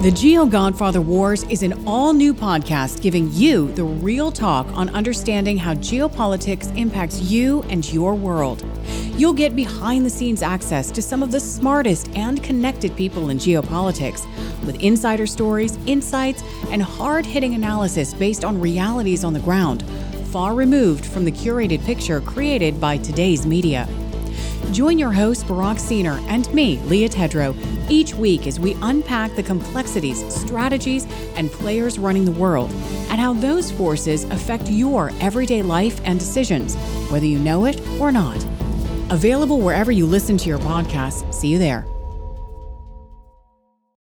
The Geo Godfather Wars is an all new podcast giving you the real talk on understanding how geopolitics impacts you and your world. You'll get behind the scenes access to some of the smartest and connected people in geopolitics with insider stories, insights, and hard hitting analysis based on realities on the ground, far removed from the curated picture created by today's media. Join your host, Barak Seener, and me, Leah Tedrow, each week as we unpack the complexities, strategies, and players running the world, and how those forces affect your everyday life and decisions, whether you know it or not. Available wherever you listen to your podcasts. See you there.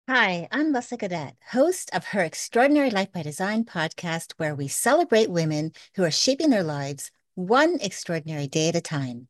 Hi, I'm Leslie Godet, host of her Extraordinary Life by Design podcast, where we celebrate women who are shaping their lives one extraordinary day at a time.